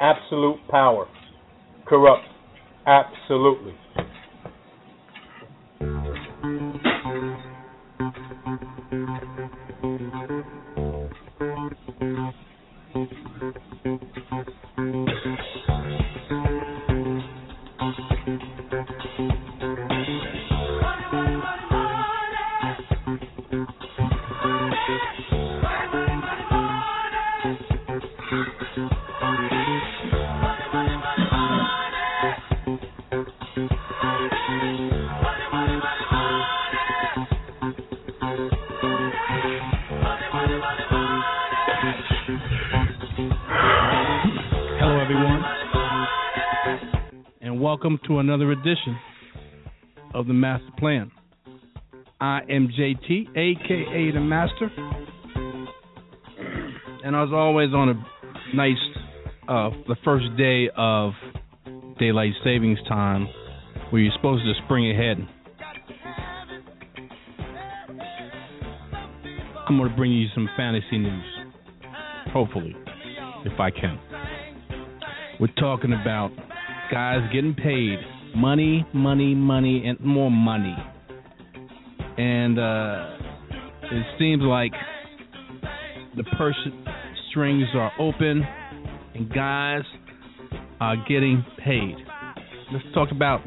absolute power. Corrupt. Absolutely. Another edition of the Master Plan. I am JT, aka the Master, and as always, on a nice, uh, the first day of daylight savings time, where you're supposed to spring ahead. I'm going to bring you some fantasy news, hopefully, if I can. We're talking about guys getting paid money, money, money, and more money. And uh, it seems like the purse strings are open and guys are getting paid. Let's talk about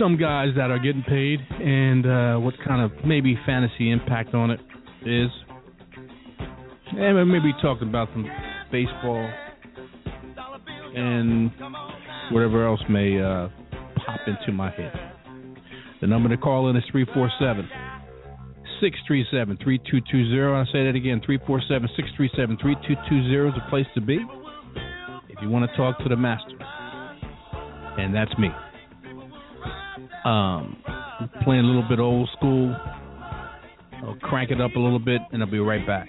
some guys that are getting paid and uh, what kind of maybe fantasy impact on it is. And maybe talk about some baseball and whatever else may uh, pop into my head. The number to call in is 347 637 3220. I'll say that again 347 637 3220 is the place to be if you want to talk to the master. And that's me. Um, playing a little bit old school. I'll crank it up a little bit, and I'll be right back.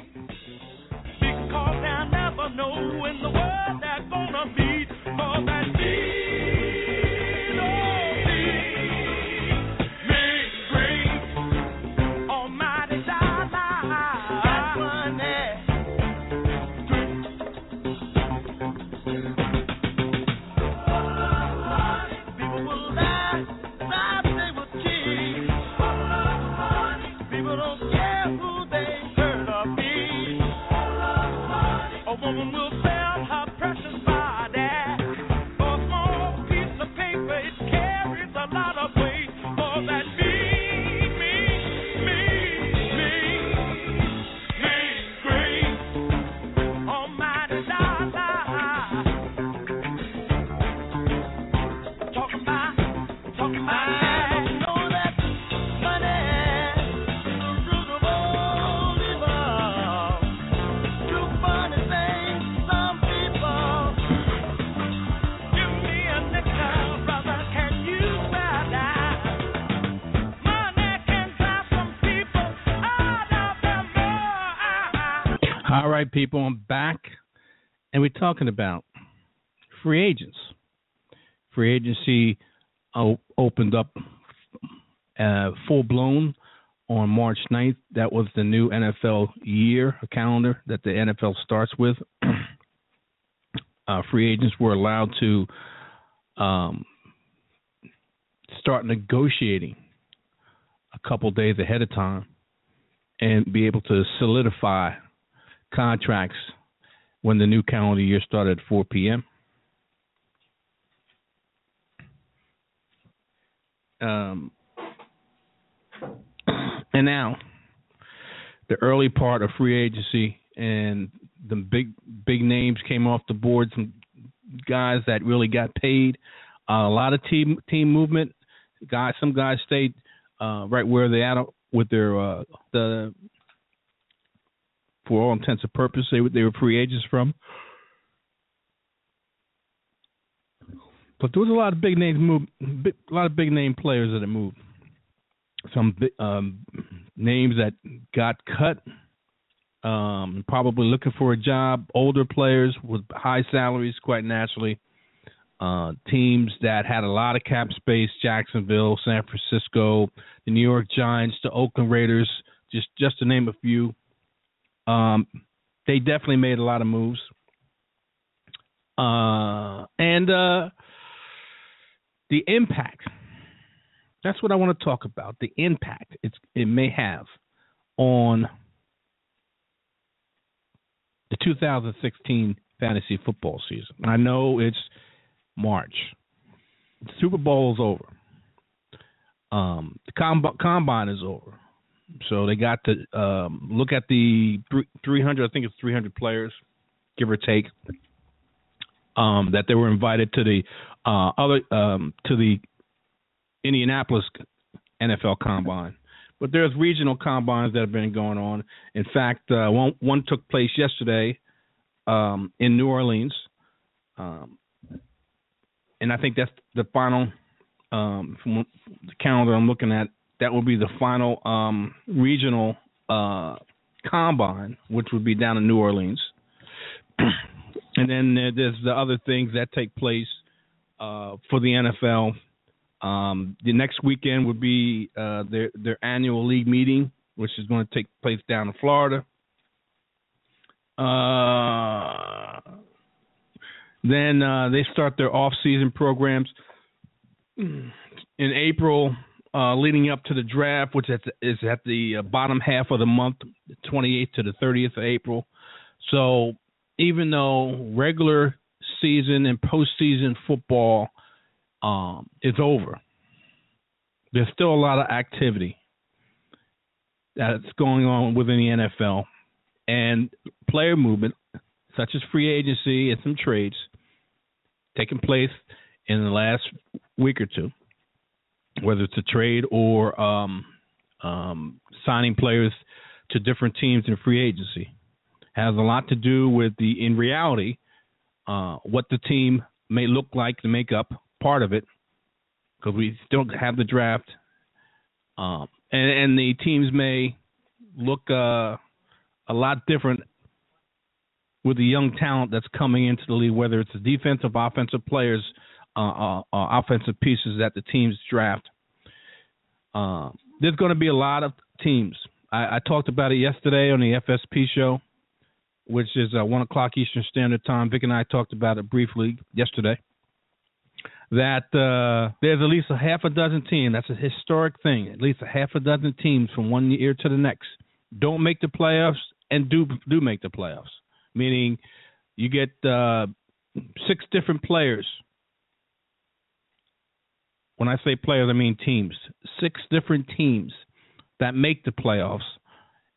Talking about free agents. Free agency o- opened up uh, full blown on March 9th. That was the new NFL year calendar that the NFL starts with. uh, free agents were allowed to um, start negotiating a couple days ahead of time and be able to solidify contracts when the new calendar year started at 4 p.m. Um, and now, the early part of free agency and the big big names came off the board. Some guys that really got paid. Uh, a lot of team team movement. Guys, some guys stayed uh, right where they at with their uh, the for all intents and purposes, they were, they were free agents from. But there was a lot of big names move, a lot of big name players that moved. Some um, names that got cut, um, probably looking for a job. Older players with high salaries, quite naturally. Uh, teams that had a lot of cap space: Jacksonville, San Francisco, the New York Giants, the Oakland Raiders, just just to name a few. Um, they definitely made a lot of moves. Uh, and uh, the impact. That's what I want to talk about. The impact it's, it may have on the 2016 fantasy football season. I know it's March. The Super Bowl is over. Um, the comb- combine is over. So they got to um, look at the 300. I think it's 300 players, give or take, um, that they were invited to the uh, other um, to the Indianapolis NFL Combine. But there's regional combines that have been going on. In fact, uh, one one took place yesterday um, in New Orleans, um, and I think that's the final. Um, from the calendar I'm looking at, that will be the final um, regional uh, combine, which would be down in New Orleans. and then there's the other things that take place uh, for the NFL um, the next weekend would be uh, their their annual league meeting, which is going to take place down in Florida. Uh, then uh, they start their off-season programs in April, uh, leading up to the draft, which is at the uh, bottom half of the month, 28th to the 30th of April. So even though regular season and postseason football um, is over. There's still a lot of activity that's going on within the NFL and player movement, such as free agency and some trades, taking place in the last week or two, whether it's a trade or um, um, signing players to different teams in free agency, has a lot to do with the in reality uh, what the team may look like to make up part of it because we still have the draft, um, and, and the teams may look uh, a lot different with the young talent that's coming into the league, whether it's the defensive, offensive players, uh, uh, uh offensive pieces that the teams draft. Uh, there's going to be a lot of teams. I, I, talked about it yesterday on the FSP show, which is uh, one o'clock Eastern Standard Time. Vic and I talked about it briefly yesterday that uh, there's at least a half a dozen teams. That's a historic thing. At least a half a dozen teams from one year to the next don't make the playoffs and do do make the playoffs. Meaning, you get six different players. When I say players, I mean teams. Six different teams that make the playoffs,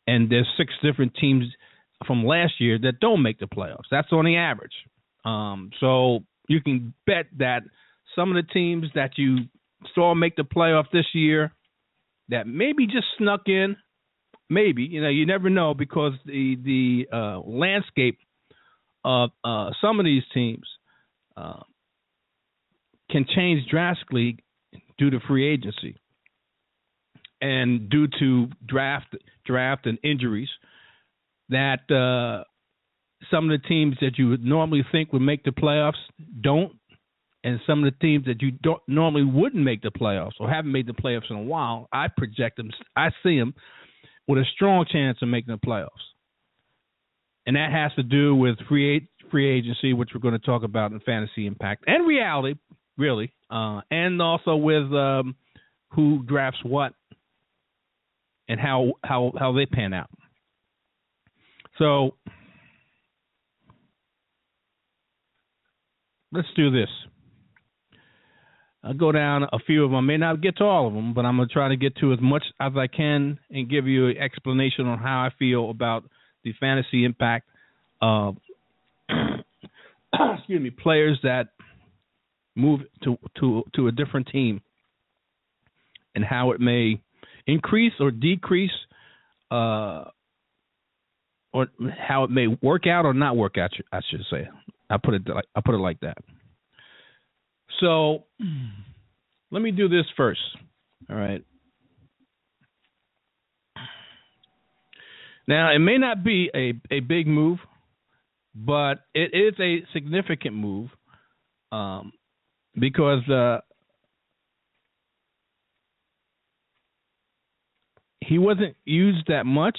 and there's six different teams from last year that don't make the playoffs. That's on the average. Um, so you can bet that some of the teams that you saw make the playoff this year that maybe just snuck in, maybe you know you never know because the the uh, landscape of uh, some of these teams uh, can change drastically due to free agency and due to draft draft and injuries that uh, some of the teams that you would normally think would make the playoffs don't and some of the teams that you don't normally wouldn't make the playoffs or haven't made the playoffs in a while, I project them. I see them with a strong chance of making the playoffs, and that has to do with free free agency, which we're going to talk about in fantasy impact and reality, really, uh, and also with um, who drafts what and how how how they pan out. So let's do this. I'll go down a few of them. I may not get to all of them, but I'm going to try to get to as much as I can and give you an explanation on how I feel about the fantasy impact of, excuse me, players that move to to to a different team and how it may increase or decrease uh, or how it may work out or not work out I should say I put it like I put it like that so let me do this first. All right. Now, it may not be a, a big move, but it is a significant move um, because uh, he wasn't used that much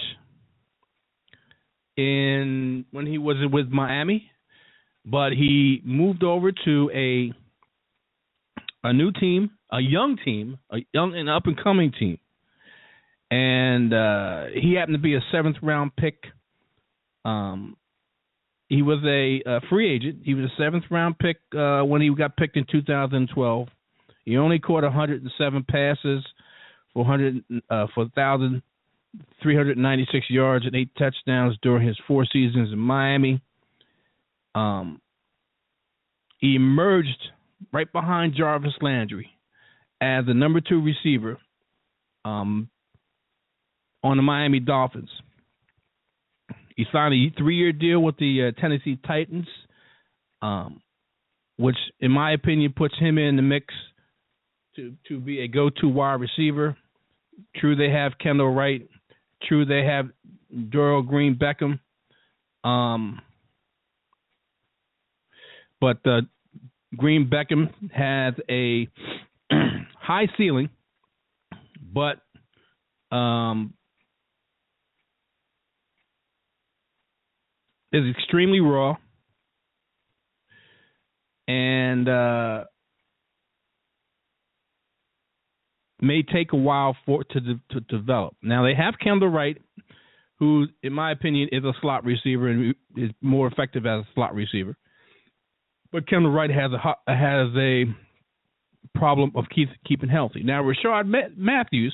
in when he was with Miami. but he moved over to a a new team, a young team, a young and up and coming team, and uh, he happened to be a seventh round pick. Um, he was a, a free agent. He was a seventh round pick uh, when he got picked in 2012. He only caught 107 passes for 100 uh, for 1,396 yards and eight touchdowns during his four seasons in Miami. Um, he emerged right behind Jarvis Landry as the number two receiver um, on the Miami Dolphins. He signed a three-year deal with the uh, Tennessee Titans, um, which, in my opinion, puts him in the mix to to be a go-to wide receiver. True, they have Kendall Wright. True, they have Dorial Green Beckham. Um, but uh, Green Beckham has a high ceiling, but um, is extremely raw and uh, may take a while for to de- to develop. Now they have Kendall Wright, who, in my opinion, is a slot receiver and is more effective as a slot receiver. But Kendall Wright has a has a problem of keep, keeping healthy. Now Rishard Ma- Matthews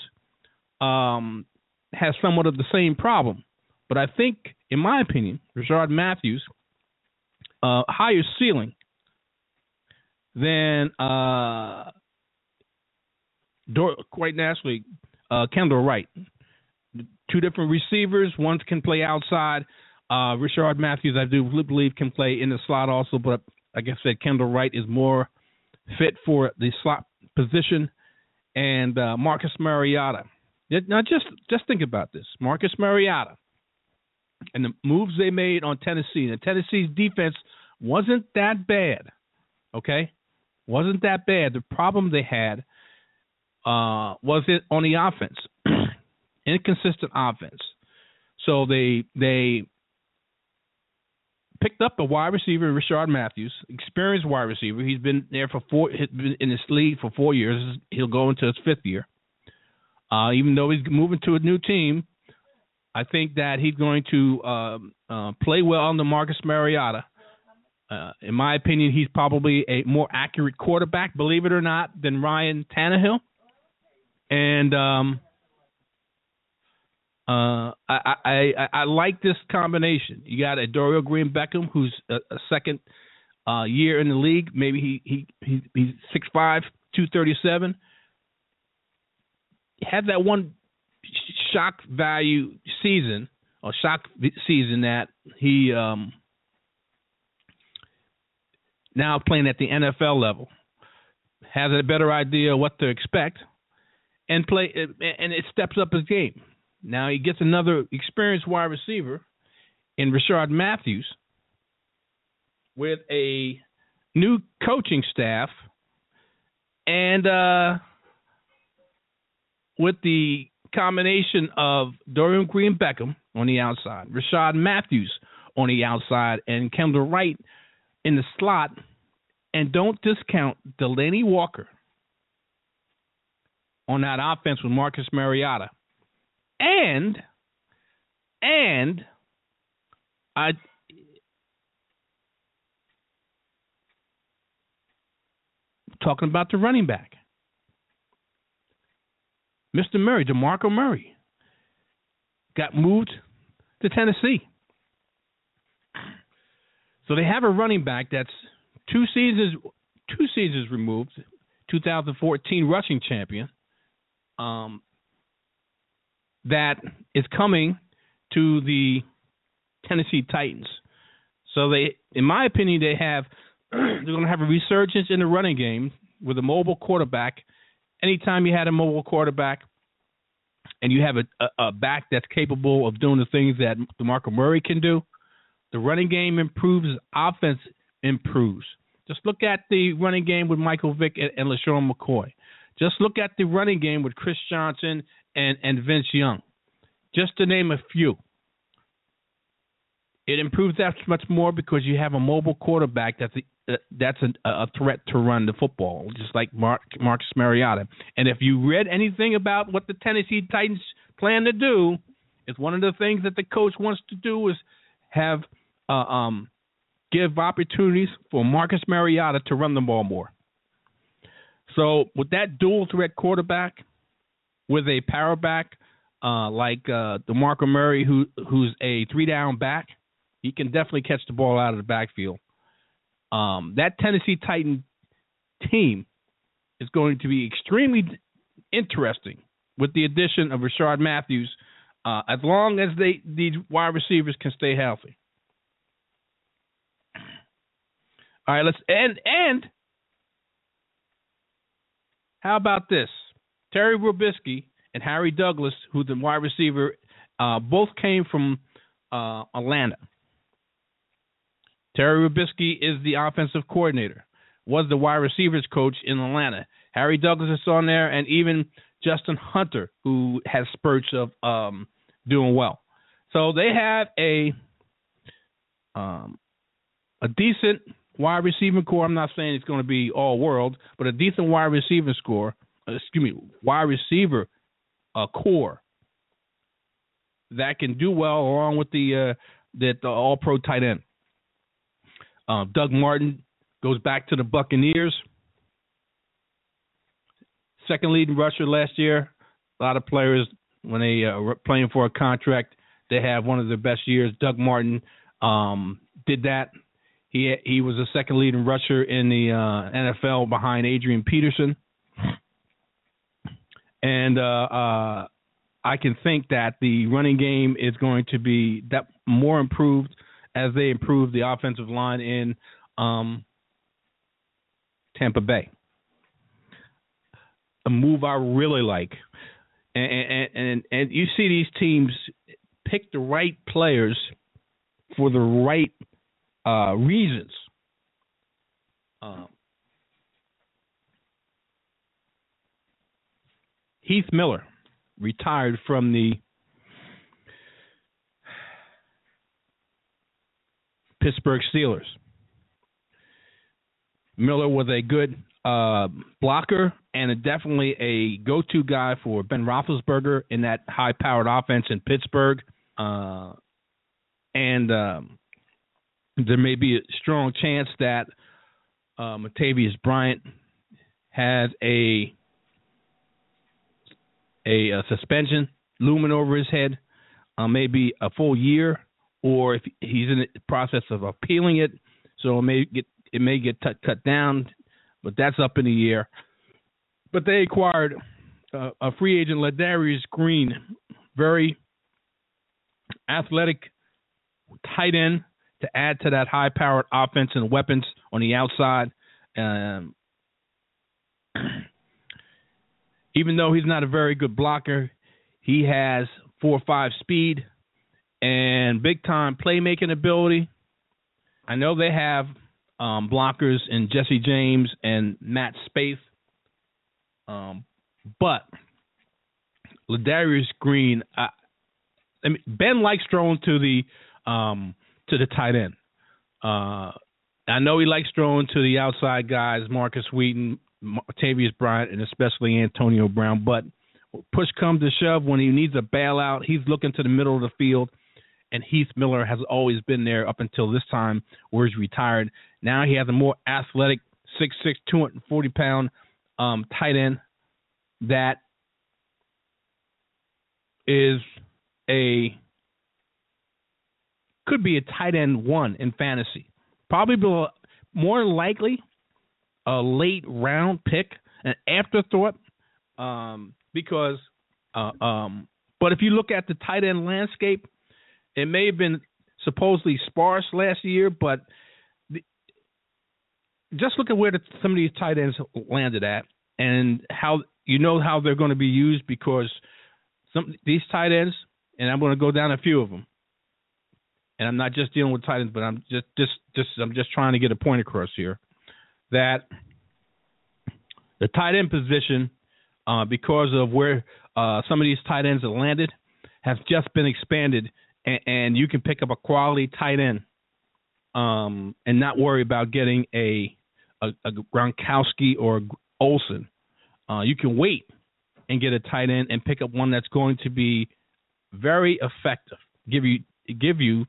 um, has somewhat of the same problem, but I think, in my opinion, Rishard Matthews uh, higher ceiling than uh, Dor- quite naturally uh, Kendall Wright. Two different receivers. One can play outside. Uh, Rishard Matthews, I do believe, can play in the slot also, but like I said, Kendall Wright is more fit for the slot position. And uh, Marcus Mariota. Now, just just think about this: Marcus Mariota and the moves they made on Tennessee. And Tennessee's defense wasn't that bad. Okay, wasn't that bad. The problem they had uh, was it on the offense, inconsistent offense. So they they picked up a wide receiver, Rishard Matthews, experienced wide receiver. He's been there for four, in this league for four years. He'll go into his fifth year. Uh, even though he's moving to a new team, I think that he's going to um, uh, play well under Marcus Mariota. Uh, in my opinion, he's probably a more accurate quarterback, believe it or not, than Ryan Tannehill. And um, uh, I, I, I I like this combination. You got a Dorial Green Beckham, who's a, a second uh, year in the league. Maybe he he, he he's six five, two thirty seven. Had that one shock value season or shock season that he um, now playing at the NFL level has a better idea what to expect and play and it steps up his game. Now he gets another experienced wide receiver in Rishard Matthews with a new coaching staff and uh, with the combination of Dorian Green Beckham on the outside, Rashad Matthews on the outside, and Kendall Wright in the slot. And don't discount Delanie Walker on that offense with Marcus Mariota. And and I talking about the running back. Mr. Murray, DeMarco Murray, got moved to Tennessee. So they have a running back that's two seasons two seasons removed, 2014 rushing champion, um, that is coming to the Tennessee Titans. So they, in my opinion, they have they're going to have a resurgence in the running game with a mobile quarterback. Anytime you had a mobile quarterback and you have a, a, a back that's capable of doing the things that DeMarco Murray can do, the running game improves, offense improves. Just look at the running game with Michael Vick and, and LeSean McCoy. Just look at the running game with Chris Johnson and, and Vince Young. Just to name a few. It improves that much more because you have a mobile quarterback that's that's a, a threat to run the football, just like Mark, Marcus Mariota. And if you read anything about what the Tennessee Titans plan to do, it's one of the things that the coach wants to do is have uh, um, give opportunities for Marcus Mariota to run the ball more. So with that dual threat quarterback, with a power back uh, like uh, DeMarco Murray, who who's a three down back, he can definitely catch the ball out of the backfield. Um, that Tennessee Titan team is going to be extremely interesting with the addition of Rishard Matthews, uh, as long as they these wide receivers can stay healthy. All right, let's and and how about this? Terry Robiskie and Harry Douglas, who the wide receiver, uh, both came from uh, Atlanta. Terry Robiskie is the offensive coordinator, was the wide receivers coach in Atlanta. Harry Douglas is on there, and even Justin Hunter, who has spurts of um, doing well. So they have a um, a decent wide receiving core. I'm not saying it's going to be all world, but a decent wide receiving score. Uh, excuse me, wide receiver uh, core that can do well along with the uh, that the All Pro tight end. Uh, Doug Martin goes back to the Buccaneers. Second leading rusher last year. A lot of players when they uh, were playing for a contract, they have one of their best years. Doug Martin um, did that. He he was the second leading rusher in the uh, NFL behind Adrian Peterson. And uh, uh, I can think that the running game is going to be that more improved as they improve the offensive line in um, Tampa Bay. A move I really like, and and, and and you see these teams pick the right players for the right uh, reasons. Um, Heath Miller retired from the Pittsburgh Steelers. Miller was a good uh, blocker and definitely a go-to guy for Ben Roethlisberger in that high-powered offense in Pittsburgh. Uh, and um, there may be a strong chance that uh, Martavis Bryant has a a, a suspension looming over his head, uh, maybe a full year, or if he's in the process of appealing it, so it may get it may get t- cut down, but that's up in the air. But they acquired uh, a free agent, Ladarius Green, very athletic tight end to add to that high-powered offense and weapons on the outside. Um, even though he's not a very good blocker, he has four or five speed and big time playmaking ability. I know they have um, blockers in Jesse James and Matt Spaeth, um, but Ladarius Green. I, I mean, Ben likes throwing to the um, to the tight end. Uh, I know he likes throwing to the outside guys, Markus Wheaton, Tavius Bryant and especially Antonio Brown. But push comes to shove, when he needs a bailout, he's looking to the middle of the field. And Heath Miller has always been there up until this time where he's retired. Now he has a more athletic, 6'6", 240 pound um, tight end that is a could be a tight end one in fantasy. Probably more likely a late round pick, an afterthought, um, because. Uh, um, but if you look at the tight end landscape, it may have been supposedly sparse last year, but the, just look at where the, some of these tight ends landed at, and how you know how they're going to be used because some these tight ends, and I'm going to go down a few of them. And I'm not just dealing with tight ends, but I'm just just just I'm just trying to get a point across here that the tight end position, uh, because of where uh, some of these tight ends have landed, have just been expanded and, you can pick up a quality tight end, um, and not worry about getting a a, a Gronkowski or Olsen. Uh, you can wait and get a tight end and pick up one that's going to be very effective. Give you give you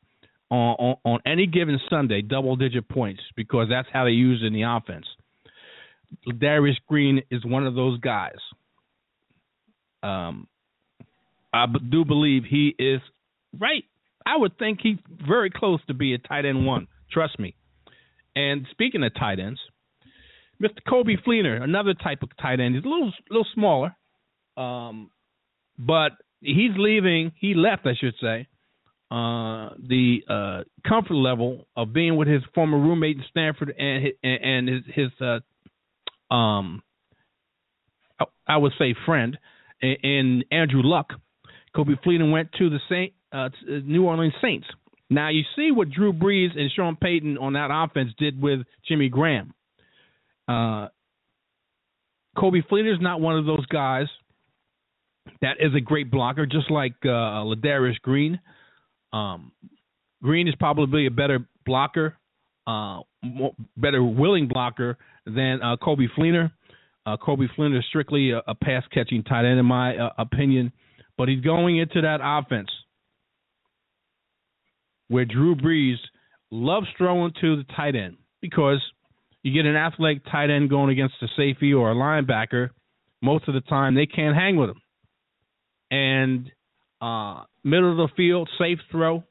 on, on, on any given Sunday double digit points because that's how they use in the offense. Darius Green is one of those guys. Um, I do believe he is right. I would think he's very close to be a tight end one. Trust me. And speaking of tight ends, Mr. Coby Fleener, another type of tight end. He's a little little smaller, um, but he's leaving. He left, I should say, uh, the uh, comfort level of being with his former roommate in Stanford and his, and his, his uh, um, I would say friend, in Andrew Luck. Coby Fleener went to the Saint uh, New Orleans Saints. Now you see what Drew Brees and Sean Payton on that offense did with Jimmy Graham. Uh, Coby is not one of those guys that is a great blocker, just like uh, Ladarius Green. Um, Green is probably a better blocker, uh, more, better willing blocker than uh, Coby Fleener. Uh, Coby Fleener is strictly a, a pass catching tight end, in my uh, opinion, but he's going into that offense where Drew Brees loves throwing to the tight end because you get an athletic tight end going against a safety or a linebacker. Most of the time, they can't hang with him. And uh, middle of the field, safe throw,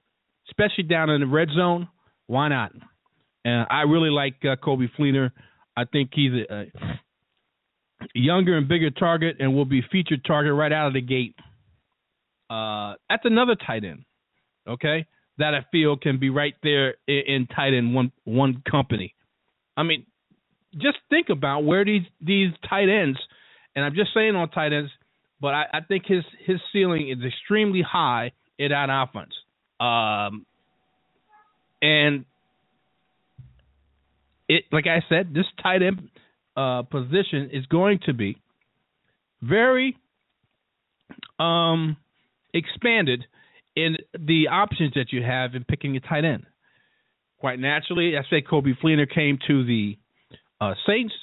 especially down in the red zone. Why not? And I really like uh, Coby Fleener. I think he's a, a younger and bigger target and will be featured target right out of the gate. Uh, that's another tight end, okay? That I feel can be right there in, in tight end one one company. I mean, just think about where these these tight ends, and I'm just saying on tight ends, but I, I think his his ceiling is extremely high in that offense. Um, and it, like I said, this tight end uh, position is going to be very um, expanded in the options that you have in picking a tight end. Quite naturally, I say Coby Fleener came to the uh, Saints.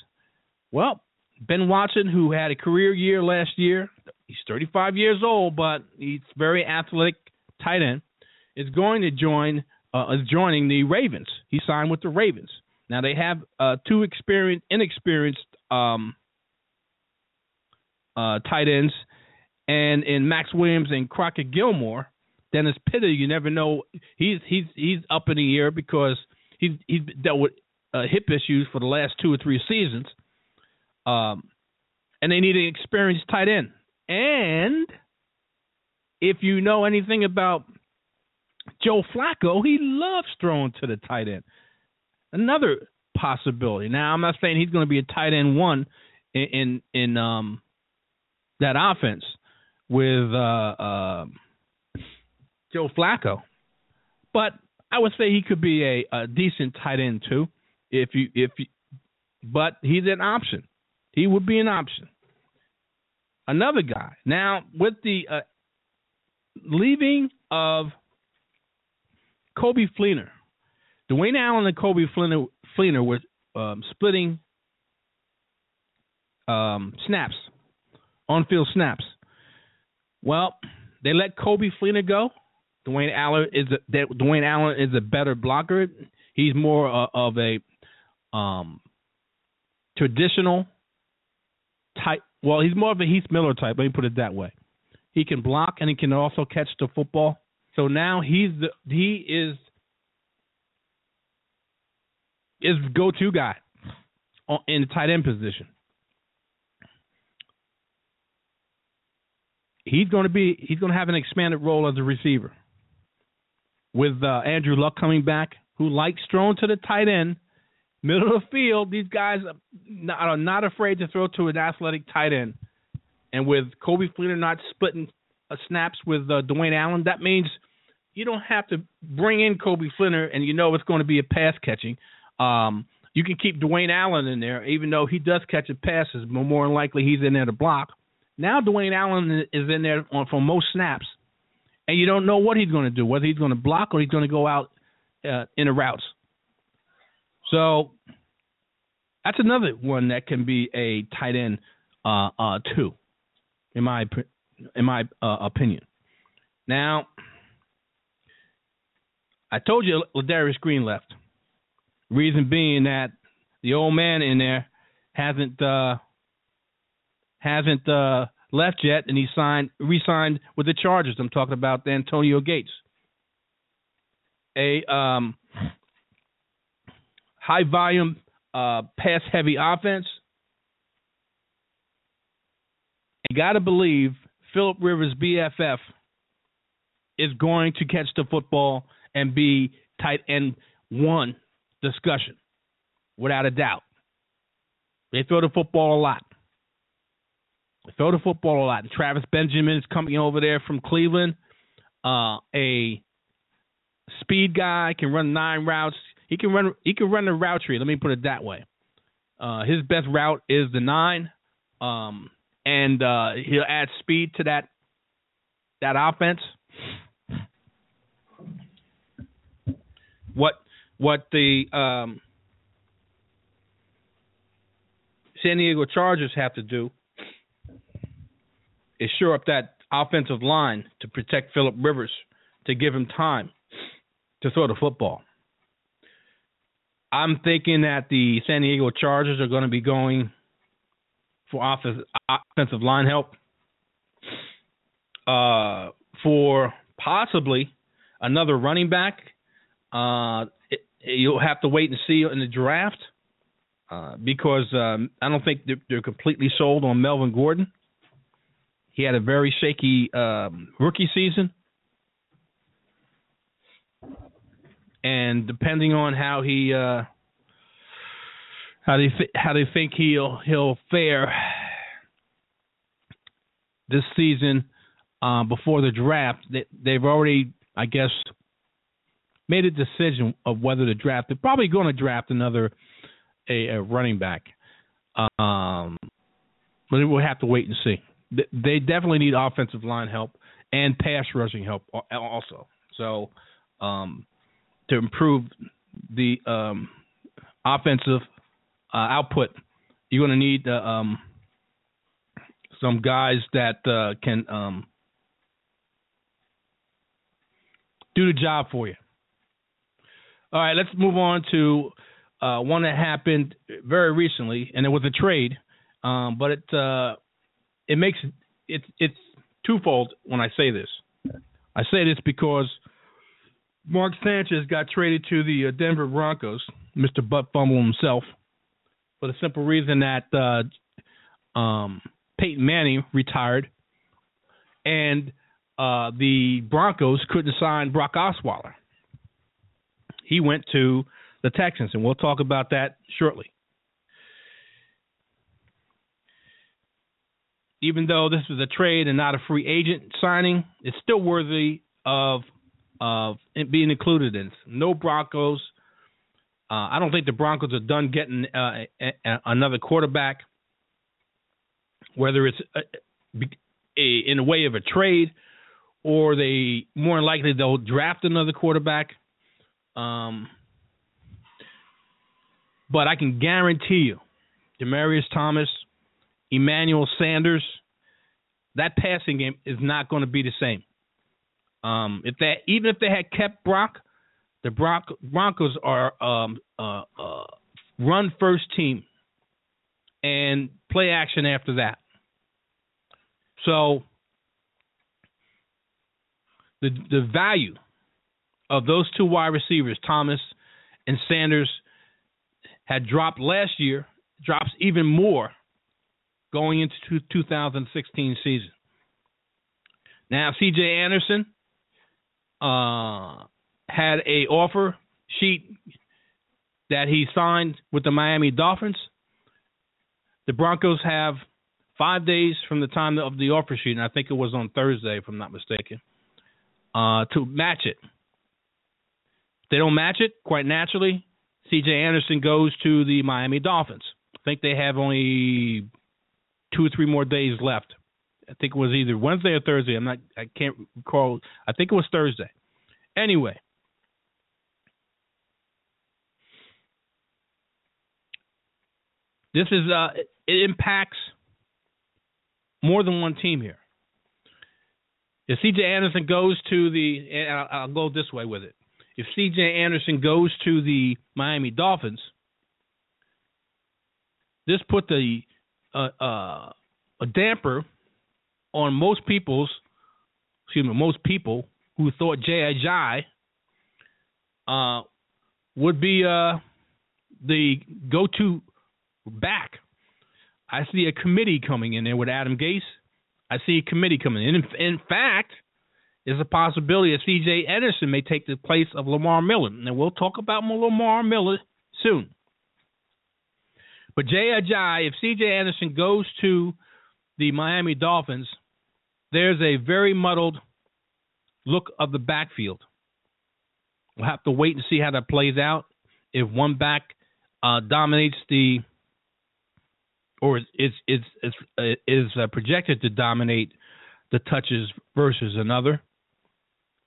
Well, Ben Watson, who had a career year last year, he's 35 years old, but he's very athletic tight end, is going to join uh, joining the Ravens. He signed with the Ravens. Now they have uh, two experienced, inexperienced um, uh, tight ends, and in Maxx Williams and Crockett Gillmore. Dennis Pitta, you never know. He's he's he's up in the air because he's he's dealt with uh, hip issues for the last two or three seasons. Um, and they need an experienced tight end. And if you know anything about Joe Flacco, he loves throwing to the tight end. Another possibility. Now, I'm not saying he's going to be a tight end one in in, in um, that offense with uh, uh, Joe Flacco, but I would say he could be a, a decent tight end too. If you if you, but he's an option. He would be an option. Another guy. Now with the uh, leaving of Coby Fleener, Dwayne Allen and Coby Fleener, Fleener were um, splitting um, snaps, on-field snaps. Well, they let Coby Fleener go. Dwayne Allen is a, Dwayne Allen is a better blocker. He's more uh, of a um, traditional type. Well, he's more of a Heath Miller type. Let me put it that way. He can block and he can also catch the football. So now he's the he is is go to guy in the tight end position. He's going to be he's going to have an expanded role as a receiver with uh, Andrew Luck coming back, who likes throwing to the tight end, middle of the field. These guys are not afraid to throw to an athletic tight end. And with Coby Fleener not splitting uh, snaps with uh, Dwayne Allen, that means you don't have to bring in Coby Fleener and you know it's going to be a pass catching. Um, you can keep Dwayne Allen in there, even though he does catch a passes, but more than likely he's in there to block. Now Dwayne Allen is in there on, for most snaps, and you don't know what he's going to do, whether he's going to block or he's going to go out uh, in the routes. So that's another one that can be a tight end uh, uh, too, in my in my uh, opinion. Now, I told you Ladarius Green left. Reason being that the old man in there hasn't uh, hasn't uh, left yet, and he signed re-signed with the Chargers. I'm talking about Antonio Gates, a um, high volume uh, pass heavy offense. You got to believe Philip Rivers BFF is going to catch the football and be tight end one discussion, without a doubt. They throw the football a lot. Throw the football a lot. And Travis Benjamin is coming over there from Cleveland. Uh, a speed guy can run nine routes. He can run. He can run the route tree. Let me put it that way. Uh, his best route is the nine, um, and uh, he'll add speed to that that offense. What what the um, San Diego Chargers have to do is shore up that offensive line to protect Philip Rivers to give him time to throw the football. I'm thinking that the San Diego Chargers are going to be going for office, offensive line help uh, for possibly another running back. Uh, it, you'll have to wait and see in the draft uh, because um, I don't think they're, they're, completely sold on Melvin Gordon. He had a very shaky um, rookie season. And depending on how he uh, how they th- how they think he'll he'll fare this season uh, before the draft, they, they've already, I guess, made a decision of whether to draft. They're probably going to draft another a, a running back. Um, but we'll have to wait and see. They definitely need offensive line help and pass rushing help also. So um, to improve the um, offensive uh, output, you're going to need uh, um, some guys that uh, can um, do the job for you. All right, let's move on to uh, one that happened very recently, and it was a trade. Um, but it uh, it makes it's it's twofold when I say this. I say this because Mark Sanchez got traded to the uh, Denver Broncos, Mr. Butt Fumble himself, for the simple reason that uh, um, Peyton Manning retired, and uh, the Broncos couldn't sign Brock Osweiler he went to the Texans, and we'll talk about that shortly. Even though this was a trade and not a free agent signing, it's still worthy of of being included in. No Broncos. Uh, I don't think the Broncos are done getting uh, a, a, another quarterback, whether it's a, in the way of a trade or they more likely they'll draft another quarterback. Um, but I can guarantee you, Demaryius Thomas, Emmanuel Sanders, that passing game is not going to be the same. Um, if that even if they had kept Brock, the Bron- Broncos are um, uh, uh, run first team and play action after that. So the the value of those two wide receivers, Thomas and Sanders, had dropped last year, drops even more going into 2016 season. Now, C.J. Anderson uh, had a offer sheet that he signed with the Miami Dolphins. The Broncos have five days from the time of the offer sheet, and I think it was on Thursday, if I'm not mistaken, uh, to match it they don't match it quite naturally. C.J. Anderson goes to the Miami Dolphins. I think they have only two or three more days left I think it was either Wednesday or Thursday. I'm not. I can't recall. I think it was Thursday. Anyway, this is uh, it impacts more than one team here. If C.J. Anderson goes to the, and I'll, I'll go this way with it. If C.J. Anderson goes to the Miami Dolphins, this put the uh, uh, a damper on most people's, excuse me, most people who thought Ajayi uh, would be uh, the go-to back. I see a committee coming in there with Adam Gase. I see a committee coming in. In, in fact, there's a possibility that C.J. Anderson may take the place of Lamar Miller, and we'll talk about Lamar Miller soon. But Jay Ajayi, if C.J. Anderson goes to the Miami Dolphins, there's a very muddled look of the backfield. We'll have to wait and see how that plays out. If one back uh, dominates the, or is is is is uh, projected to dominate the touches versus another,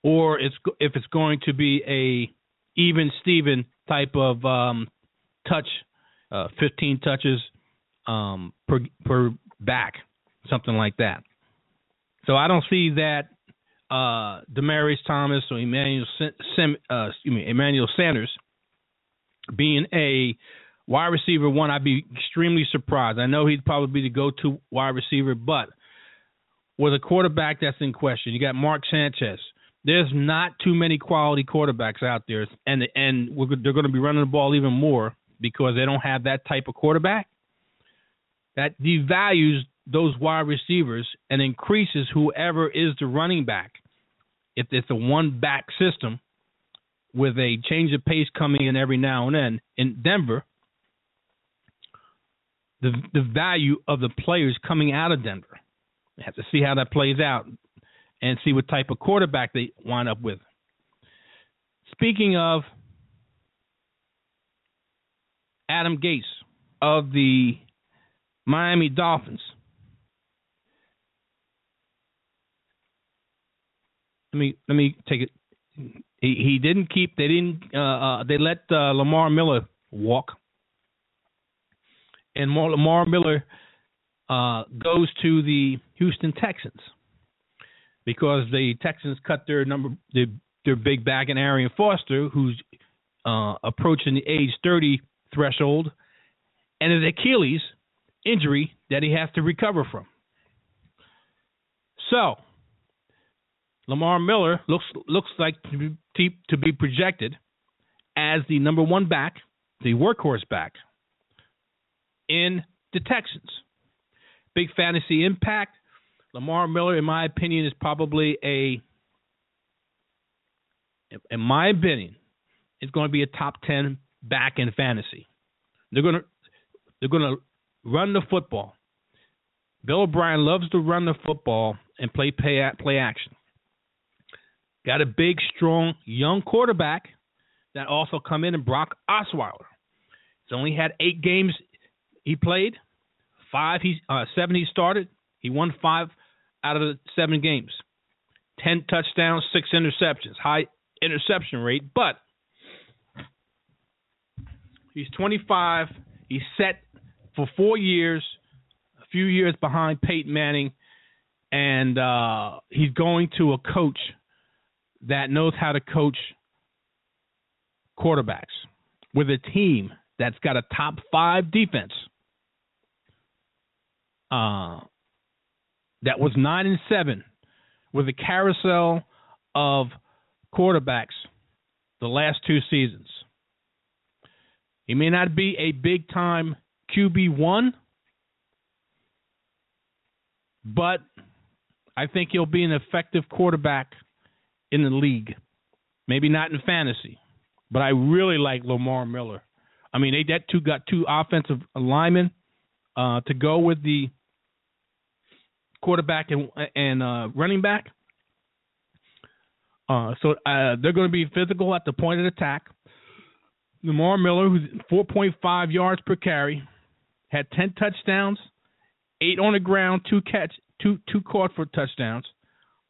or it's if it's going to be a even Steven type of um, touch, uh, 15 touches um, per per back, something like that. So I don't see that uh, Thomas or Emmanuel Sem, uh, excuse me, Emmanuel Sanders being a wide receiver one. I'd be extremely surprised. I know he'd probably be the go-to wide receiver, but with a quarterback that's in question, you got Mark Sanchez. There's not too many quality quarterbacks out there, and and they're going to be running the ball even more because they don't have that type of quarterback. That devalues those wide receivers and increases whoever is the running back. If it's a one back system with a change of pace coming in every now and then in Denver, the the value of the players coming out of Denver. You have to see how that plays out and see what type of quarterback they wind up with. Speaking of Adam Gase of the Miami Dolphins, let me let me take it. He he didn't keep. They didn't. Uh, uh, they let uh, Lamar Miller walk, and Lamar Miller uh, goes to the Houston Texans because the Texans cut their number their, their big back in Arian Foster, who's uh, approaching the age 30 threshold, and an Achilles injury that he has to recover from. So Lamar Miller looks looks like to be, to be projected as the number one back, the workhorse back in the Texans. Big fantasy impact. Lamar Miller, in my opinion, is probably a, in my opinion, is going to be a top ten back in fantasy. They're to they're to run the football. Bill O'Brien loves to run the football and play play, play action. Got a big, strong, young quarterback that also come in and Brock Osweiler. He's only had eight games he played, five he uh, seven he started. He won five out of the seven games, ten touchdowns, six interceptions, high interception rate. But he's 25. He's set for four years, a few years behind Peyton Manning, and uh, he's going to a coach that knows how to coach quarterbacks with a team that's got a top five defense. Uh, that was nine and seven with a carousel of quarterbacks the last two seasons. He may not be a big time QB one, but I think he'll be an effective quarterback in the league. Maybe not in fantasy, but I really like Lamar Miller. I mean, they that two got two offensive linemen uh, to go with the quarterback and and uh, running back. Uh, so uh, they're going to be physical at the point of attack. Lamar Miller, who's 4.5 yards per carry, had 10 touchdowns, eight on the ground, two catch, two two caught for touchdowns.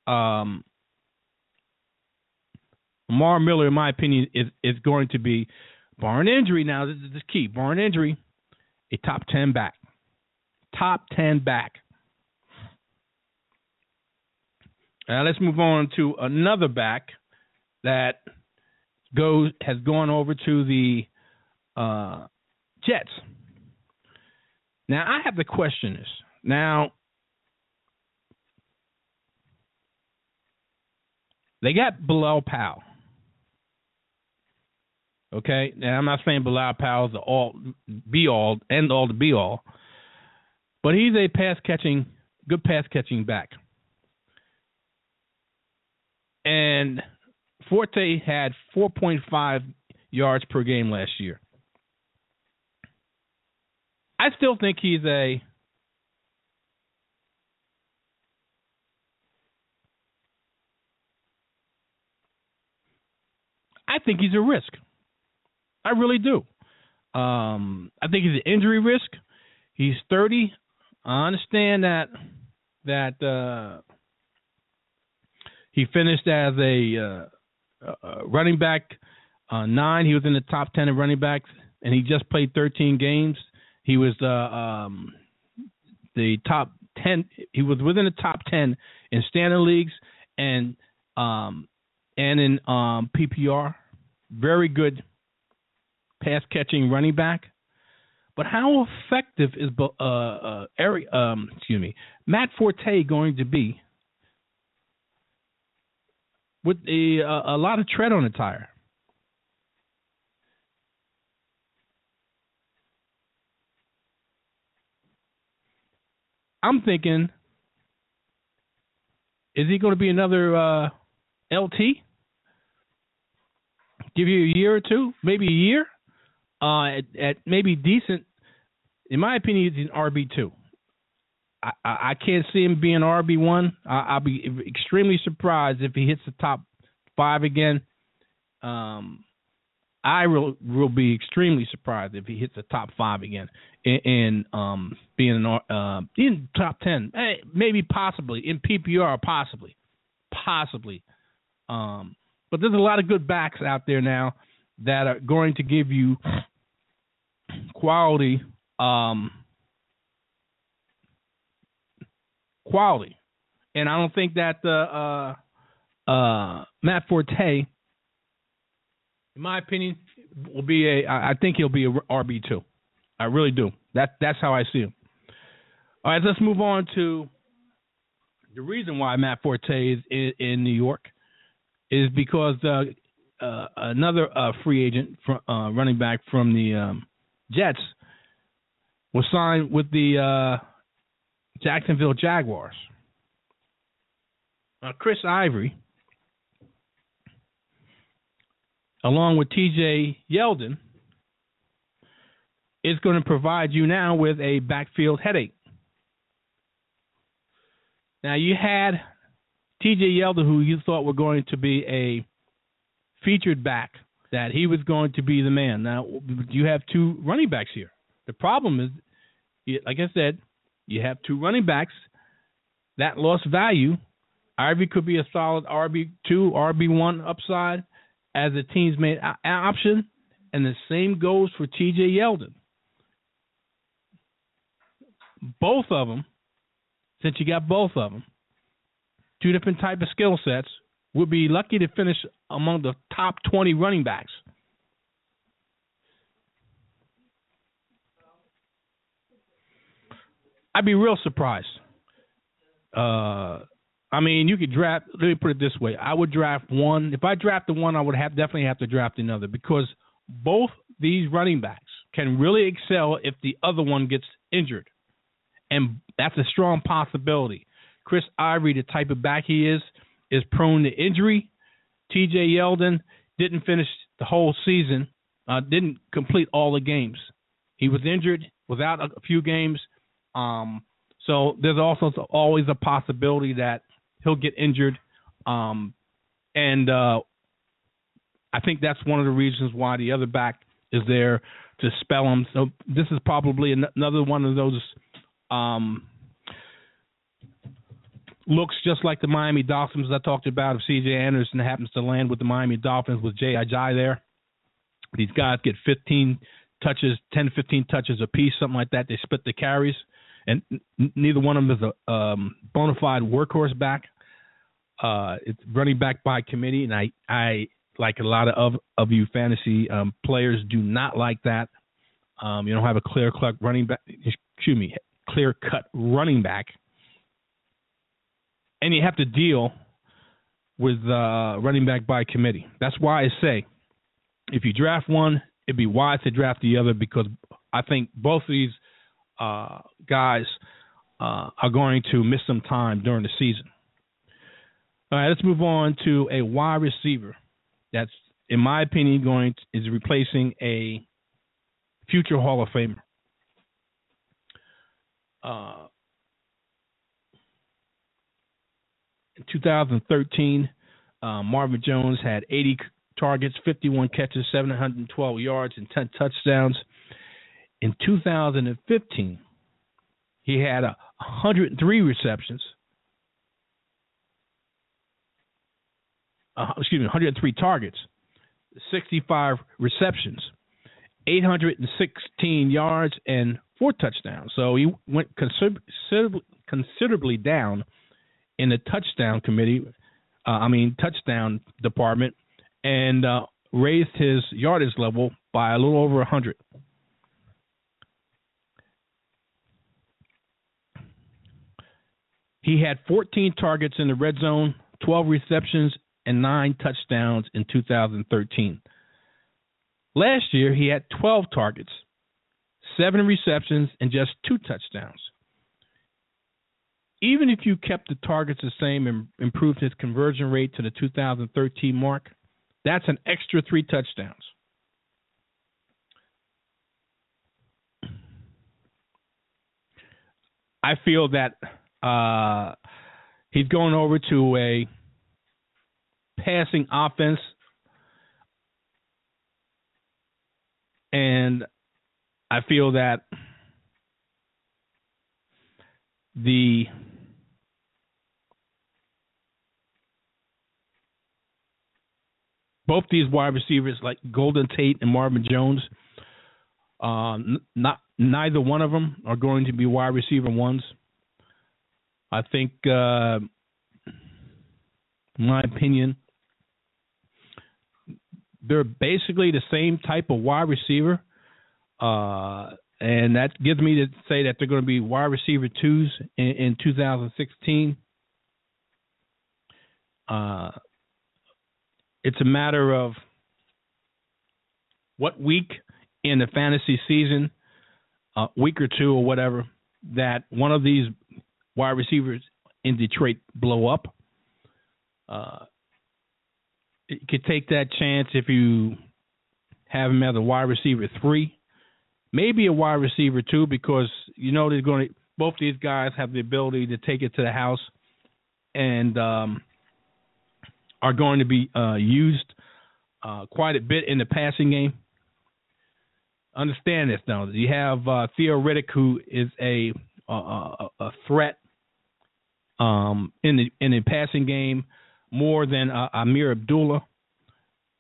Um, Lamar Miller, in my opinion, is is going to be, barring injury. Now this is key. Barring injury, a top ten back. Top ten back. Now let's move on to another back that goes has gone over to the uh, Jets. Now I have to question this. Now they got Bilal Powell. Okay, now I'm not saying Bilal Powell is the all be all end all to be all, but he's a pass catching, good pass catching back. And Forte had 4.5 yards per game last year. I still think he's a I think he's a risk. I really do. Um, I think he's an injury risk. He's 30. I understand that that uh, he finished as a uh, uh, running back uh, nine. He was in the top 10 of running backs, and he just played 13 games. He was uh, um, the top 10. He was within the top 10 in standard leagues and um, and in um, PPR. Very good pass catching running back. But how effective is uh, uh, Eric, um, excuse me, Matt Forte going to be with a, a lot of tread on the tire? I'm thinking, is he going to be another uh, LT? Give you a year or two, maybe a year, uh, at, at maybe decent. In my opinion, he's an RB two. I, I, can't see him being RB one. I'll be extremely surprised if he hits the top five again. Um, I will will be extremely surprised if he hits the top five again and, um, being in, uh, in top ten, maybe possibly in PPR, possibly, possibly. Um, but there's a lot of good backs out there now that are going to give you quality, um, quality, and I don't think that uh, uh, uh, Matt Forte in my opinion, will be a. I think he'll be a RB two. I really do. That that's how I see him. All right, let's move on to the reason why Matt Forte is in, in New York is because uh, uh, another uh, free agent uh, running back from the um, Jets was signed with the uh, Jacksonville Jaguars. Chris Ivory along with TJ Yeldon, is going to provide you now with a backfield headache. Now, you had TJ Yeldon, who you thought were going to be a featured back, that he was going to be the man. Now, you have two running backs here. The problem is, like I said, you have two running backs that lost value. Ivory could be a solid RB2, RB1 upside as a team's main option, and the same goes for T.J. Yeldon. Both of them, since you got both of them, two different type of skill sets, would be lucky to finish among the top 20 running backs. I'd be real surprised. Uh, I mean, you could draft. Let me put it this way: I would draft one. If I drafted one, I would have definitely have to draft another because both these running backs can really excel if the other one gets injured, and that's a strong possibility. Chris Ivory, the type of back he is, is prone to injury. T.J. Yeldon didn't finish the whole season, uh, didn't complete all the games. He was injured, without a few games. Um, so there's also always a possibility that he'll get injured. Um, and uh, I think that's one of the reasons why the other back is there to spell him. So this is probably another one of those um, looks just like the Miami Dolphins I talked about. If C.J. Anderson happens to land with the Miami Dolphins with Jay there, these guys get 15 touches, 10, 15 touches a piece, something like that. They split the carries, and n- neither one of them is a um, bona fide workhorse back. Uh, it's running back by committee, and I, I like a lot of of you fantasy um, players do not like that. Um, you don't have a clear cut running back. Excuse me, clear cut running back, and you have to deal with uh, running back by committee. That's why I say if you draft one, it'd be wise to draft the other because I think both of these uh, guys uh, are going to miss some time during the season. All right, let's move on to a wide receiver that's, in my opinion, going to, is replacing a future Hall of Famer. Uh, in 2013, uh, Marvin Jones had 80 targets, 51 catches, 712 yards, and 10 touchdowns. In 2015, he had a 103 receptions. Uh, excuse me, 103 targets, 65 receptions, 816 yards, and four touchdowns. So he went considerably, considerably down in the touchdown committee. Uh, I mean, touchdown department and uh, raised his yardage level by a little over 100. He had 14 targets in the red zone, 12 receptions, and 9 touchdowns in 2013. Last year, he had 12 targets, 7 receptions, and just 2 touchdowns. Even if you kept the targets the same and improved his conversion rate to the 2013 mark, that's an extra three touchdowns. I feel that uh, he's going over to a passing offense, and I feel that the both these wide receivers, like Golden Tate and Marvin Jones, uh, not neither one of them are going to be wide receiver ones. I think, uh, in my opinion, they're basically the same type of wide receiver, uh, and that gives me to say that they're going to be wide receiver twos in, in 2016. Uh, it's a matter of what week in the fantasy season, a uh, week or two or whatever, that one of these wide receivers in Detroit blow up. Uh, you could take that chance if you have him as a wide receiver three, maybe a wide receiver two, because you know they're going to. Both these guys have the ability to take it to the house, and um, are going to be uh, used uh, quite a bit in the passing game. Understand this now. You have uh, Theo Riddick, who is a a, a threat um, in the in the passing game more than uh, Ameer Abdullah,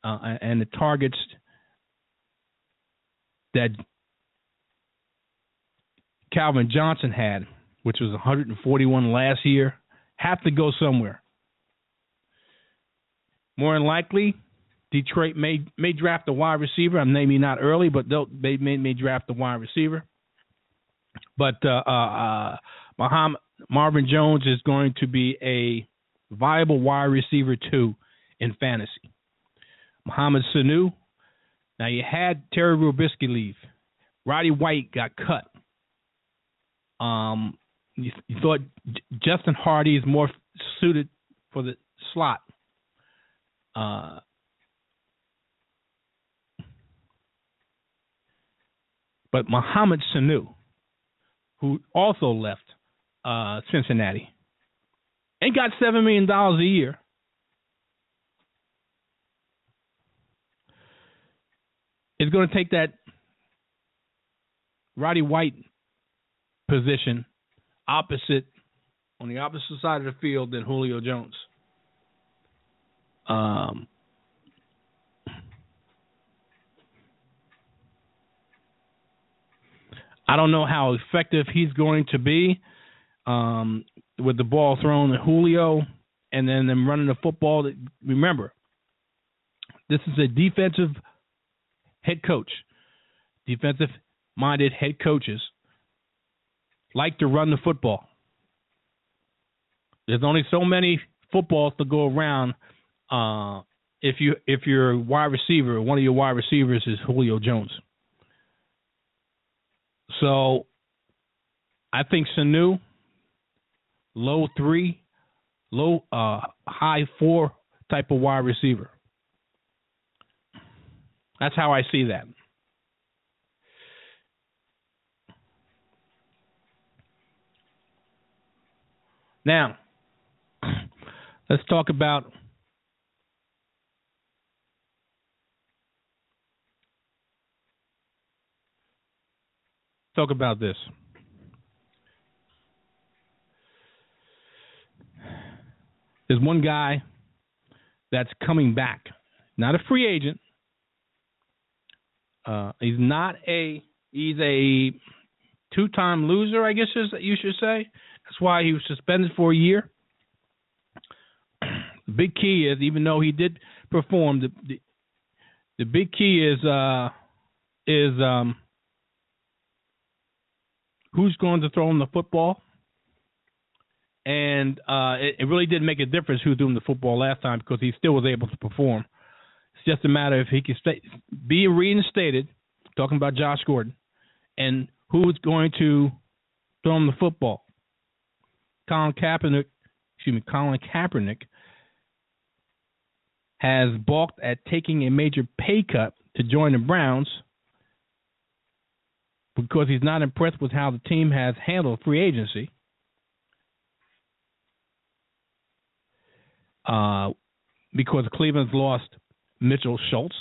uh, and the targets that Calvin Johnson had, which was 141 last year, have to go somewhere. More than likely, Detroit may may draft a wide receiver. I'm maybe not early, but they'll they may, may draft a wide receiver. But uh, uh, uh, Muhammad, Marvin Jones is going to be a viable wide receiver too in fantasy. Mohamed Sanu. Now you had Terry Robiskie leave. Roddy White got cut. Um, you, you thought Justin Hardy is more suited for the slot. Uh, but Mohamed Sanu, who also left uh, Cincinnati, and got seven million dollars a year. Is going to take that Roddy White position opposite on the opposite side of the field than Julio Jones. Um, I don't know how effective he's going to be um, with the ball thrown at Julio and then them running the football. Remember, this is a defensive head coach. Defensive minded head coaches like to run the football. There's only so many footballs to go around. Uh, if you if you're a wide receiver, one of your wide receivers is Julio Jones. So I think Sanu, low three, low uh high four type of wide receiver. That's how I see that. Now, let's talk about talk about this. There's one guy that's coming back, not a free agent. Uh, he's not a he's a two-time loser, I guess you should say. That's why he was suspended for a year. The big key is, even though he did perform, the the, the big key is uh, is um, who's going to throw him the football. And uh, it, it really didn't make a difference who threw him the football last time because he still was able to perform. It's just a matter if he can stay, be reinstated. Talking about Josh Gordon, and who's going to throw him the football. Colin Kaepernick, excuse me, Colin Kaepernick has balked at taking a major pay cut to join the Browns because he's not impressed with how the team has handled free agency. Uh, because Cleveland's lost Mitchell Schwartz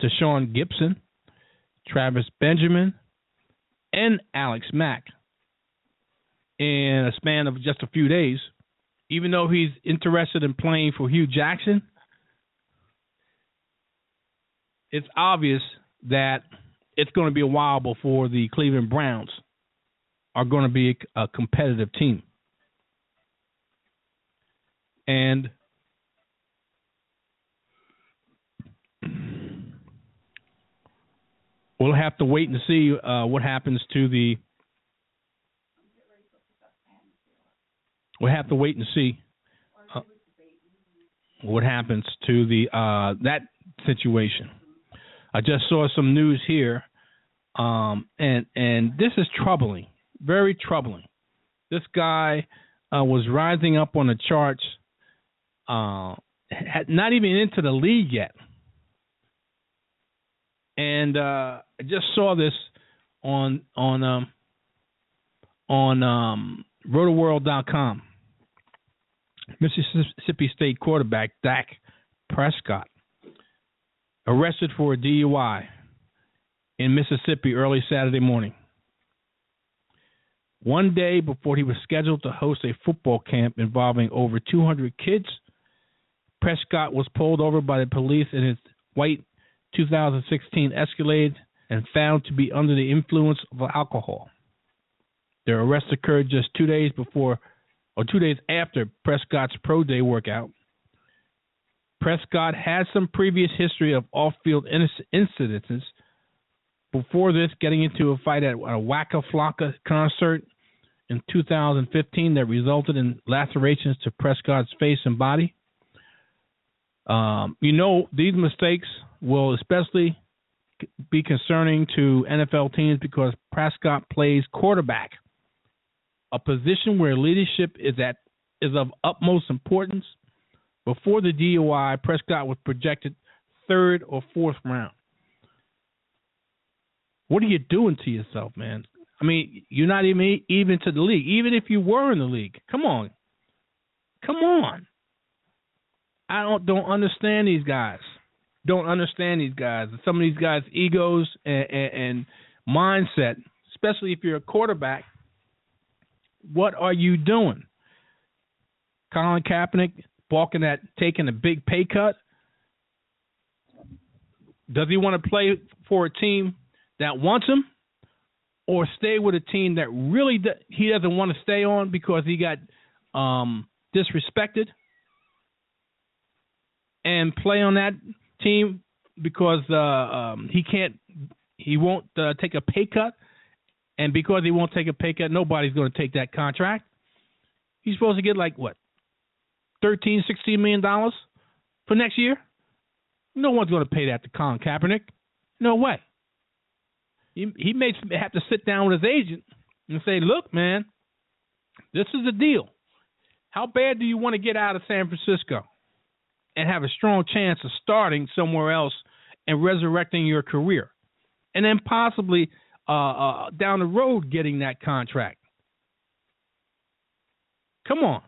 to Sean Gibson, Travis Benjamin, and Alex Mack in a span of just a few days. Even though he's interested in playing for Hue Jackson, it's obvious that it's going to be a while before the Cleveland Browns are going to be a, competitive team. And we'll have to wait and see uh, what happens to the. We'll have to wait and see uh, what happens to the uh, that situation. I just saw some news here, um, and and this is troubling, very troubling. This guy uh, was rising up on the charts, uh, had not even into the league yet, and uh, I just saw this on on um, on um, RotoWorld.com. Mississippi State quarterback Dak Prescott arrested for a DUI in Mississippi early Saturday morning. One day before he was scheduled to host a football camp involving over 200 kids, Prescott was pulled over by the police in his white 2016 Escalade and found to be under the influence of alcohol. Their arrest occurred just two days before, or two days after Prescott's pro day workout. Prescott had some previous history of off-field incidents. Before this, getting into a fight at a Waka Flocka concert in 2015 that resulted in lacerations to Prescott's face and body. Um, you know, these mistakes will especially be concerning to NFL teams because Prescott plays quarterback, a position where leadership is at is of utmost importance. Before the DUI, Prescott was projected third or fourth round. What are you doing to yourself, man? I mean, you're not even even to the league. Even if you were in the league, come on, come on. I don't don't understand these guys. Don't understand these guys. Some of these guys' egos and, and, and mindset, especially if you're a quarterback. What are you doing? Colin Kaepernick balking at taking a big pay cut? Does he want to play for a team that wants him, or stay with a team that really do, he doesn't want to stay on because he got um, disrespected, and play on that team because uh, um, he can't, he won't uh, take a pay cut, and because he won't take a pay cut, nobody's going to take that contract. He's supposed to get like what, 13, 16 million dollars for next year. No one's going to pay that to Colin Kaepernick. No way. He he may have to sit down with his agent and say, "Look, man, this is the deal. How bad do you want to get out of San Francisco and have a strong chance of starting somewhere else and resurrecting your career, and then possibly uh, uh, down the road getting that contract? Come on."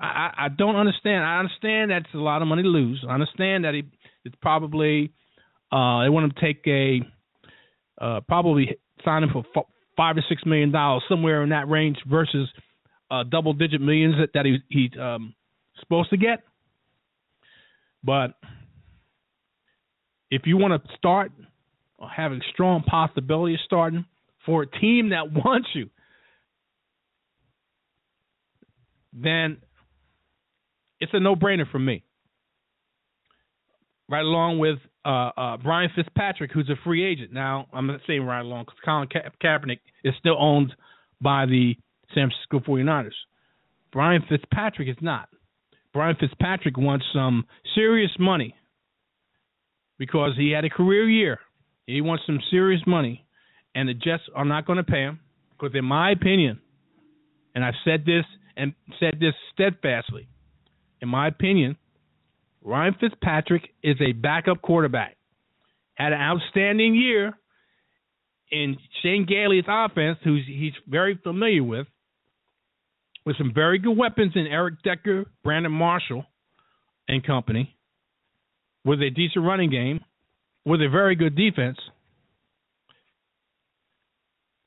I, I don't understand. I understand that's a lot of money to lose. I understand that he, it's probably uh, they want him to take a uh, probably sign him for f- five or six million dollars somewhere in that range versus uh, double digit millions that, that he he's um, supposed to get. But if you want to start or strong possibility of starting for a team that wants you, then it's a no-brainer for me. Right along with uh, uh, Brian Fitzpatrick, who's a free agent. Now, I'm not saying right along because Colin Ka- Kaepernick is still owned by the San Francisco 49ers. Brian Fitzpatrick is not. Brian Fitzpatrick wants some serious money because he had a career year. He wants some serious money, and the Jets are not going to pay him because, in my opinion, and I've said this and said this steadfastly, in my opinion, Ryan Fitzpatrick is a backup quarterback. Had an outstanding year in Chan Gailey's offense, who he's very familiar with, with some very good weapons in Eric Decker, Brandon Marshall, and company, with a decent running game, with a very good defense.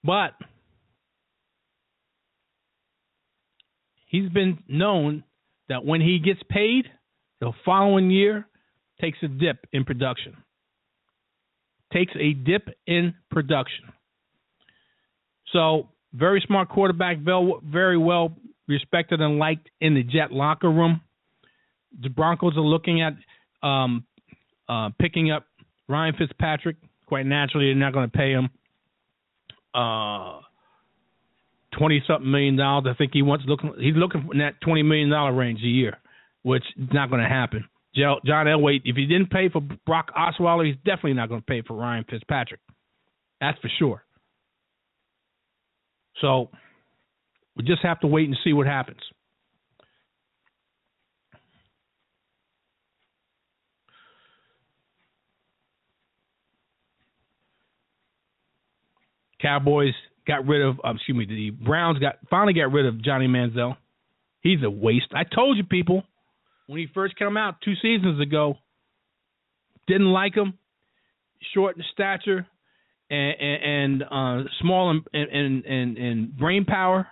But he's been known that when he gets paid, the following year takes a dip in production. Takes a dip in production. So, very smart quarterback, very well respected and liked in the Jet locker room. The Broncos are looking at um, uh, picking up Ryan Fitzpatrick. Quite naturally, they're not going to pay him uh, twenty something million dollars. I think he wants looking. He's looking in that twenty million dollar range a year, which is not going to happen. John Elway, if he didn't pay for Brock Osweiler, he's definitely not going to pay for Ryan Fitzpatrick. That's for sure. So we just have to wait and see what happens. Cowboys got rid of, um, excuse me, the Browns got finally got rid of Johnny Manziel. He's a waste. I told you people when he first came out two seasons ago. Didn't like him, short in stature, and, and, and uh, small in, in, in, in brain power.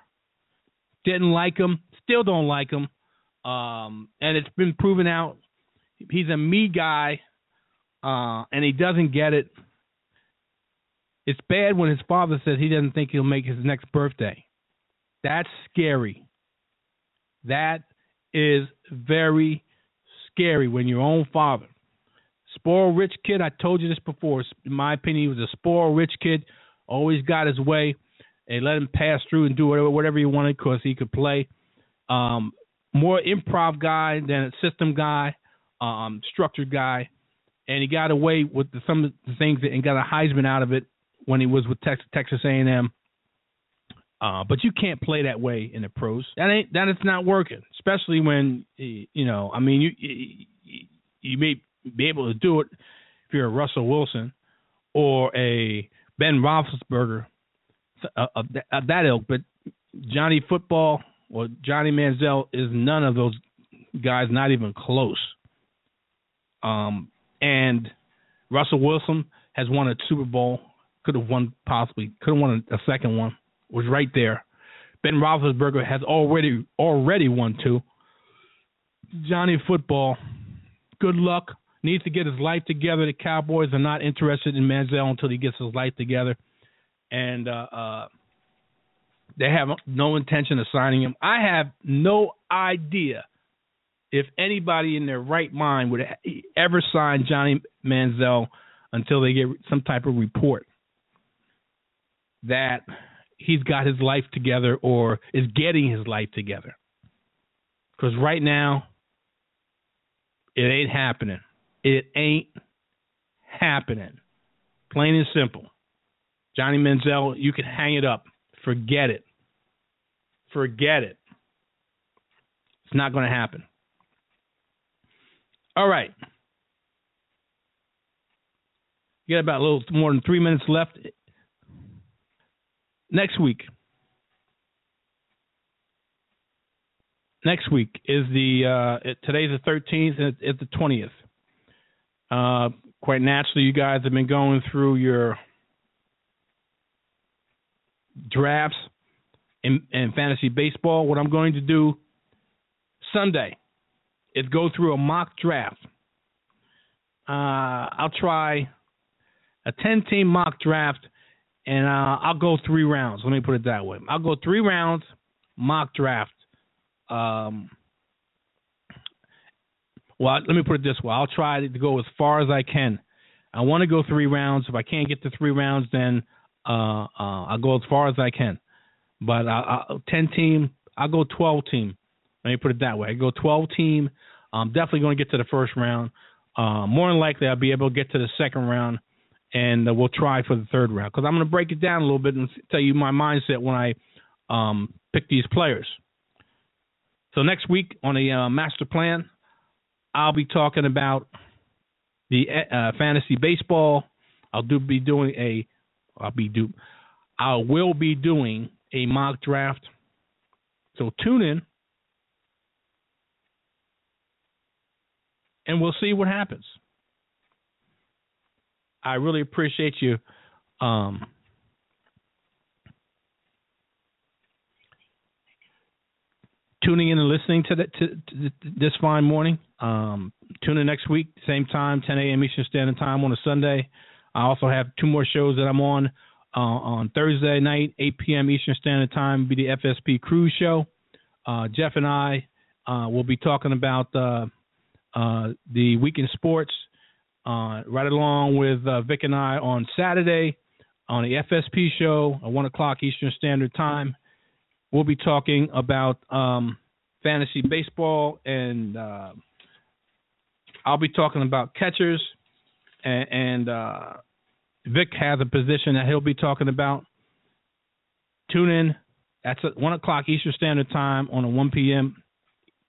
Didn't like him. Still don't like him. Um, and it's been proven out. He's a me guy, uh, and he doesn't get it. It's bad when his father says he doesn't think he'll make his next birthday. That's scary. That is very scary when your own father, spoiled rich kid. I told you this before. In my opinion, he was a spoiled rich kid. Always got his way. and let him pass through and do whatever whatever he wanted because he could play. Um, more improv guy than a system guy, um, structured guy, and he got away with the, some of the things and got a Heisman out of it when he was with Texas, A&M. Uh, but you can't play that way in the pros. That ain't that is not working. Especially when you know. I mean, you you, may be able to do it if you're a Russell Wilson or a Ben Roethlisberger of that, of that ilk. But Johnny Football or Johnny Manziel is none of those guys. Not even close. Um, and Russell Wilson has won a Super Bowl could have won possibly could have won a second one. Was right there. Ben Roethlisberger has already already won two. Johnny Football, good luck. Needs to get his life together. The Cowboys are not interested in Manziel until he gets his life together, and uh, uh, they have no intention of signing him. I have no idea if anybody in their right mind would ever sign Johnny Manziel until they get some type of report that he's got his life together or is getting his life together. Because right now, it ain't happening. It ain't happening. Plain and simple. Johnny Manziel, you can hang it up. Forget it. Forget it. It's not going to happen. All right. You got about a little more than three minutes left. Next week. Next week is the uh, today's the 13th and it's the 20th. Uh, quite naturally, you guys have been going through your drafts in, in fantasy baseball. What I'm going to do Sunday is go through a mock draft. Uh, I'll try a 10 team mock draft, and uh, I'll go three rounds. Let me put it that way. I'll go three rounds mock draft. Um, well, let me put it this way. I'll try to go as far as I can. I want to go three rounds. If I can't get to three rounds, then uh, uh, I'll go as far as I can. But I, I, 10 team, I'll go 12 team. Let me put it that way. I go 12 team. I'm definitely going to get to the first round. Uh, more than likely, I'll be able to get to the second round, and uh, we'll try for the third round. Because I'm going to break it down a little bit and tell you my mindset when I um, pick these players. So next week on the uh, master plan, I'll be talking about the uh, fantasy baseball. I'll do be doing a. I'll be do. I will be doing a mock draft. So tune in, and we'll see what happens. I really appreciate you um, tuning in and listening to, the, to, to this fine morning. Um, tune in next week, same time, 10 a.m. Eastern Standard Time on a Sunday. I also have two more shows that I'm on uh, on Thursday night, 8 p.m. Eastern Standard Time, be the FSP Cruise Show. Uh, Jeff and I uh, will be talking about uh, uh, the week in sports, uh, right along with Vic and I on Saturday on the FSP show at 1 o'clock Eastern Standard Time. We'll be talking about um, fantasy baseball, and uh, I'll be talking about catchers. And, and uh, Vic has a position that he'll be talking about. Tune in. That's at 1 o'clock Eastern Standard Time on a 1 p.m.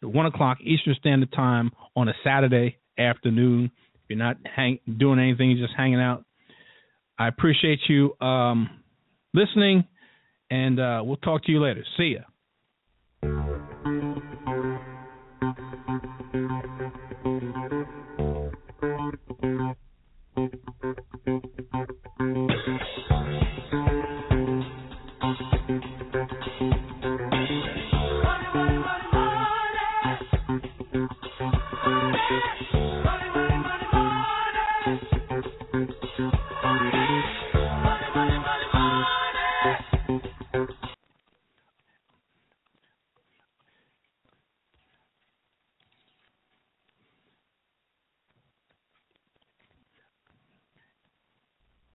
1 o'clock Eastern Standard Time on a Saturday afternoon. You're not hang, doing anything. You're just hanging out. I appreciate you um, listening, and uh, we'll talk to you later. See ya. Thank you.